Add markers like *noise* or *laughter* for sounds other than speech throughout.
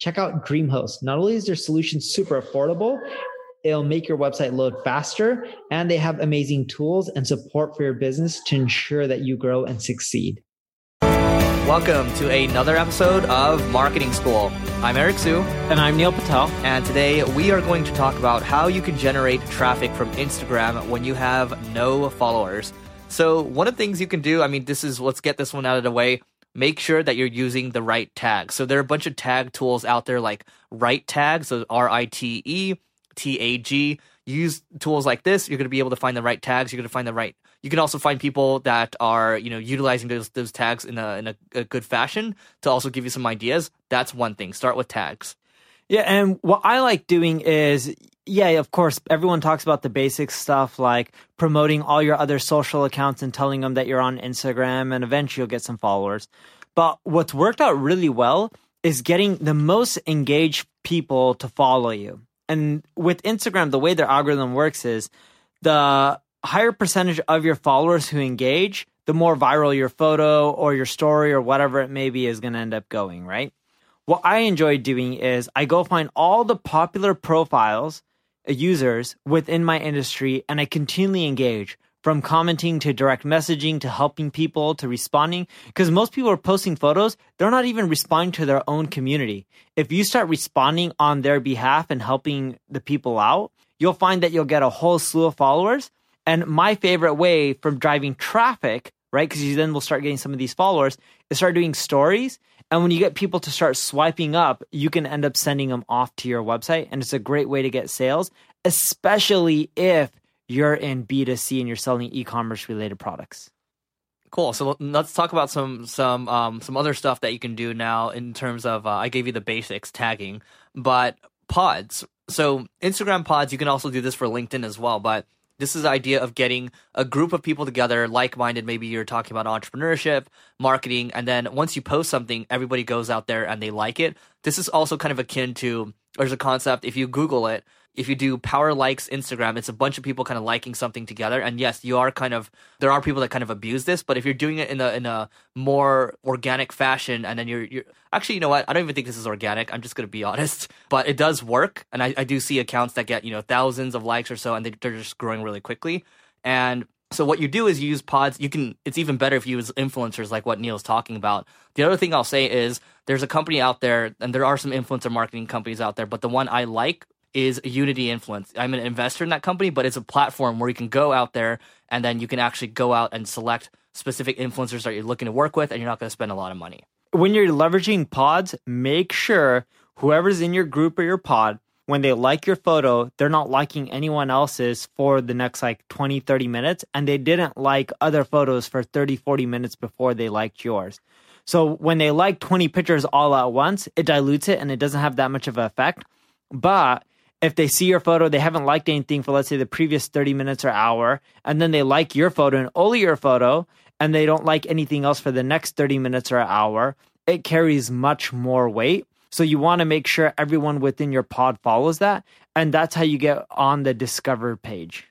Check out DreamHost. Not only is their solution super affordable, it'll make your website load faster, and they have amazing tools and support for your business to ensure that you grow and succeed. Welcome to another episode of Marketing School. I'm Eric Siu. And I'm Neil Patel. And today we are going to talk about how you can generate traffic from Instagram when you have no followers. So, one of the things you can do, I mean, this is let's get this one out of the way. Make sure that you're using the right tag. So, there are a bunch of tag tools out there like RiteTag, so R I T E T A G. Use tools like this, you're going to be able to find the right tags. You're going to find the right. You can also find people that are, you know, utilizing those those tags in a in a, a good fashion to also give you some ideas. That's one thing. Start with tags. Yeah, and what I like doing is yeah, of course, everyone talks about the basic stuff like promoting all your other social accounts and telling them that you're on Instagram, and eventually you'll get some followers. But what's worked out really well is getting the most engaged people to follow you. And with Instagram, the way their algorithm works is the higher percentage of your followers who engage, the more viral your photo or your story or whatever it may be is going to end up going, right? What I enjoy doing is I go find all the popular profiles uh, users within my industry and I continually engage from commenting to direct messaging to helping people to responding. Because most people are posting photos they're not even responding to their own community. If you start responding on their behalf and helping the people out you'll find that you'll get a whole slew of followers. And my favorite way from driving traffic right because you then will start getting some of these followers is start doing stories and when you get people to start swiping up, you can end up sending them off to your website. And it's a great way to get sales, especially if you're in B2C and you're selling e-commerce related products. Cool. So let's talk about some some um, some other stuff that you can do now in terms of uh, I gave you the basics tagging, but pods. So Instagram pods, you can also do this for LinkedIn as well, but this is the idea of getting a group of people together, like minded. Maybe you're talking about entrepreneurship, marketing, and then once you post something, everybody goes out there and they like it. This is also kind of akin to there's a concept, if you Google it, if you do power likes Instagram, it's a bunch of people kind of liking something together. And yes, you are kind of there are people that kind of abuse this, but if you're doing it in a in a more organic fashion, and then you're you're actually you know what I don't even think this is organic. I'm just gonna be *laughs* honest, but it does work, and I, I do see accounts that get you know thousands of likes or so, and they, they're just growing really quickly. And so what you do is you use pods. You can. It's even better if you use influencers, like what Neil's talking about. The other thing I'll say is there's a company out there, and there are some influencer marketing companies out there, but the one I like is Unity Influence. I'm an investor in that company, but it's a platform where you can go out there and then you can actually go out and select specific influencers that you're looking to work with, and you're not going to spend a lot of money. When you're leveraging pods, make sure whoever's in your group or your pod, when they like your photo, they're not liking anyone else's for the next like 20, 30 minutes, and they didn't like other photos for 30, 40 minutes before they liked yours. So when they like 20 pictures all at once, it dilutes it and it doesn't have that much of an effect. But if they see your photo, they haven't liked anything for let's say the previous 30 minutes or hour, and then they like your photo and only your photo, and they don't like anything else for the next 30 minutes or hour, it carries much more weight. So you want to make sure everyone within your pod follows that, and that's how you get on the discover page.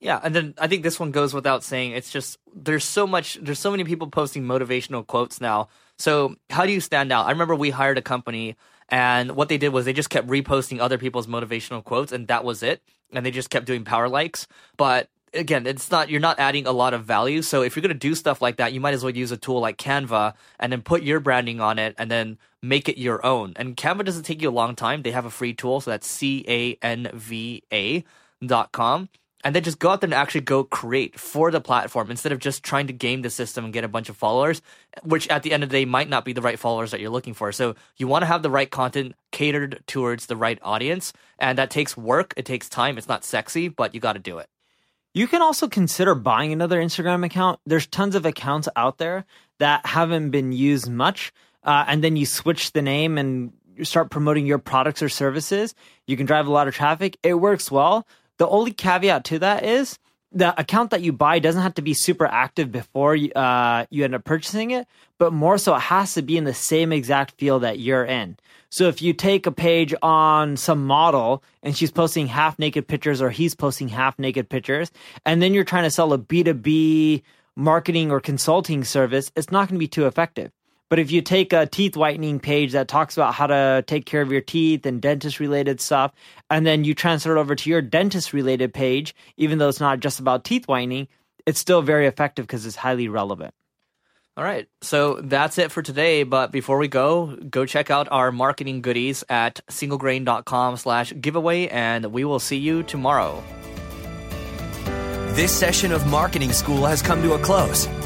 Yeah, and then I think this one goes without saying. It's just there's so much there's so many people posting motivational quotes now. So how do you stand out? I remember we hired a company and what they did was they just kept reposting other people's motivational quotes, and that was it. And they just kept doing power likes. But again, it's not you're not adding a lot of value. So if you're gonna do stuff like that, you might as well use a tool like Canva and then put your branding on it and then make it your own. And Canva doesn't take you a long time. They have a free tool, so that's C A N V A dot com and then just go out there and actually go create for the platform instead of just trying to game the system and get a bunch of followers, which at the end of the day might not be the right followers that you're looking for. So you want to have the right content catered towards the right audience, and that takes work. It takes time. It's not sexy, but you got to do it. You can also consider buying another Instagram account. There's tons of accounts out there that haven't been used much. Uh, and then you switch the name and start promoting your products or services. You can drive a lot of traffic. It works well. The only caveat to that is the account that you buy doesn't have to be super active before you, uh, you end up purchasing it, but more so it has to be in the same exact field that you're in. So if you take a page on some model and she's posting half naked pictures or he's posting half naked pictures, and then you're trying to sell a B2B marketing or consulting service, it's not going to be too effective. But if you take a teeth whitening page that talks about how to take care of your teeth and dentist related stuff, and then you transfer it over to your dentist related page, even though it's not just about teeth whitening, it's still very effective because it's highly relevant. All right. So that's it for today. But before we go, go check out our marketing goodies at singlegrain.com slash giveaway, and we will see you tomorrow. This session of Marketing School has come to a close.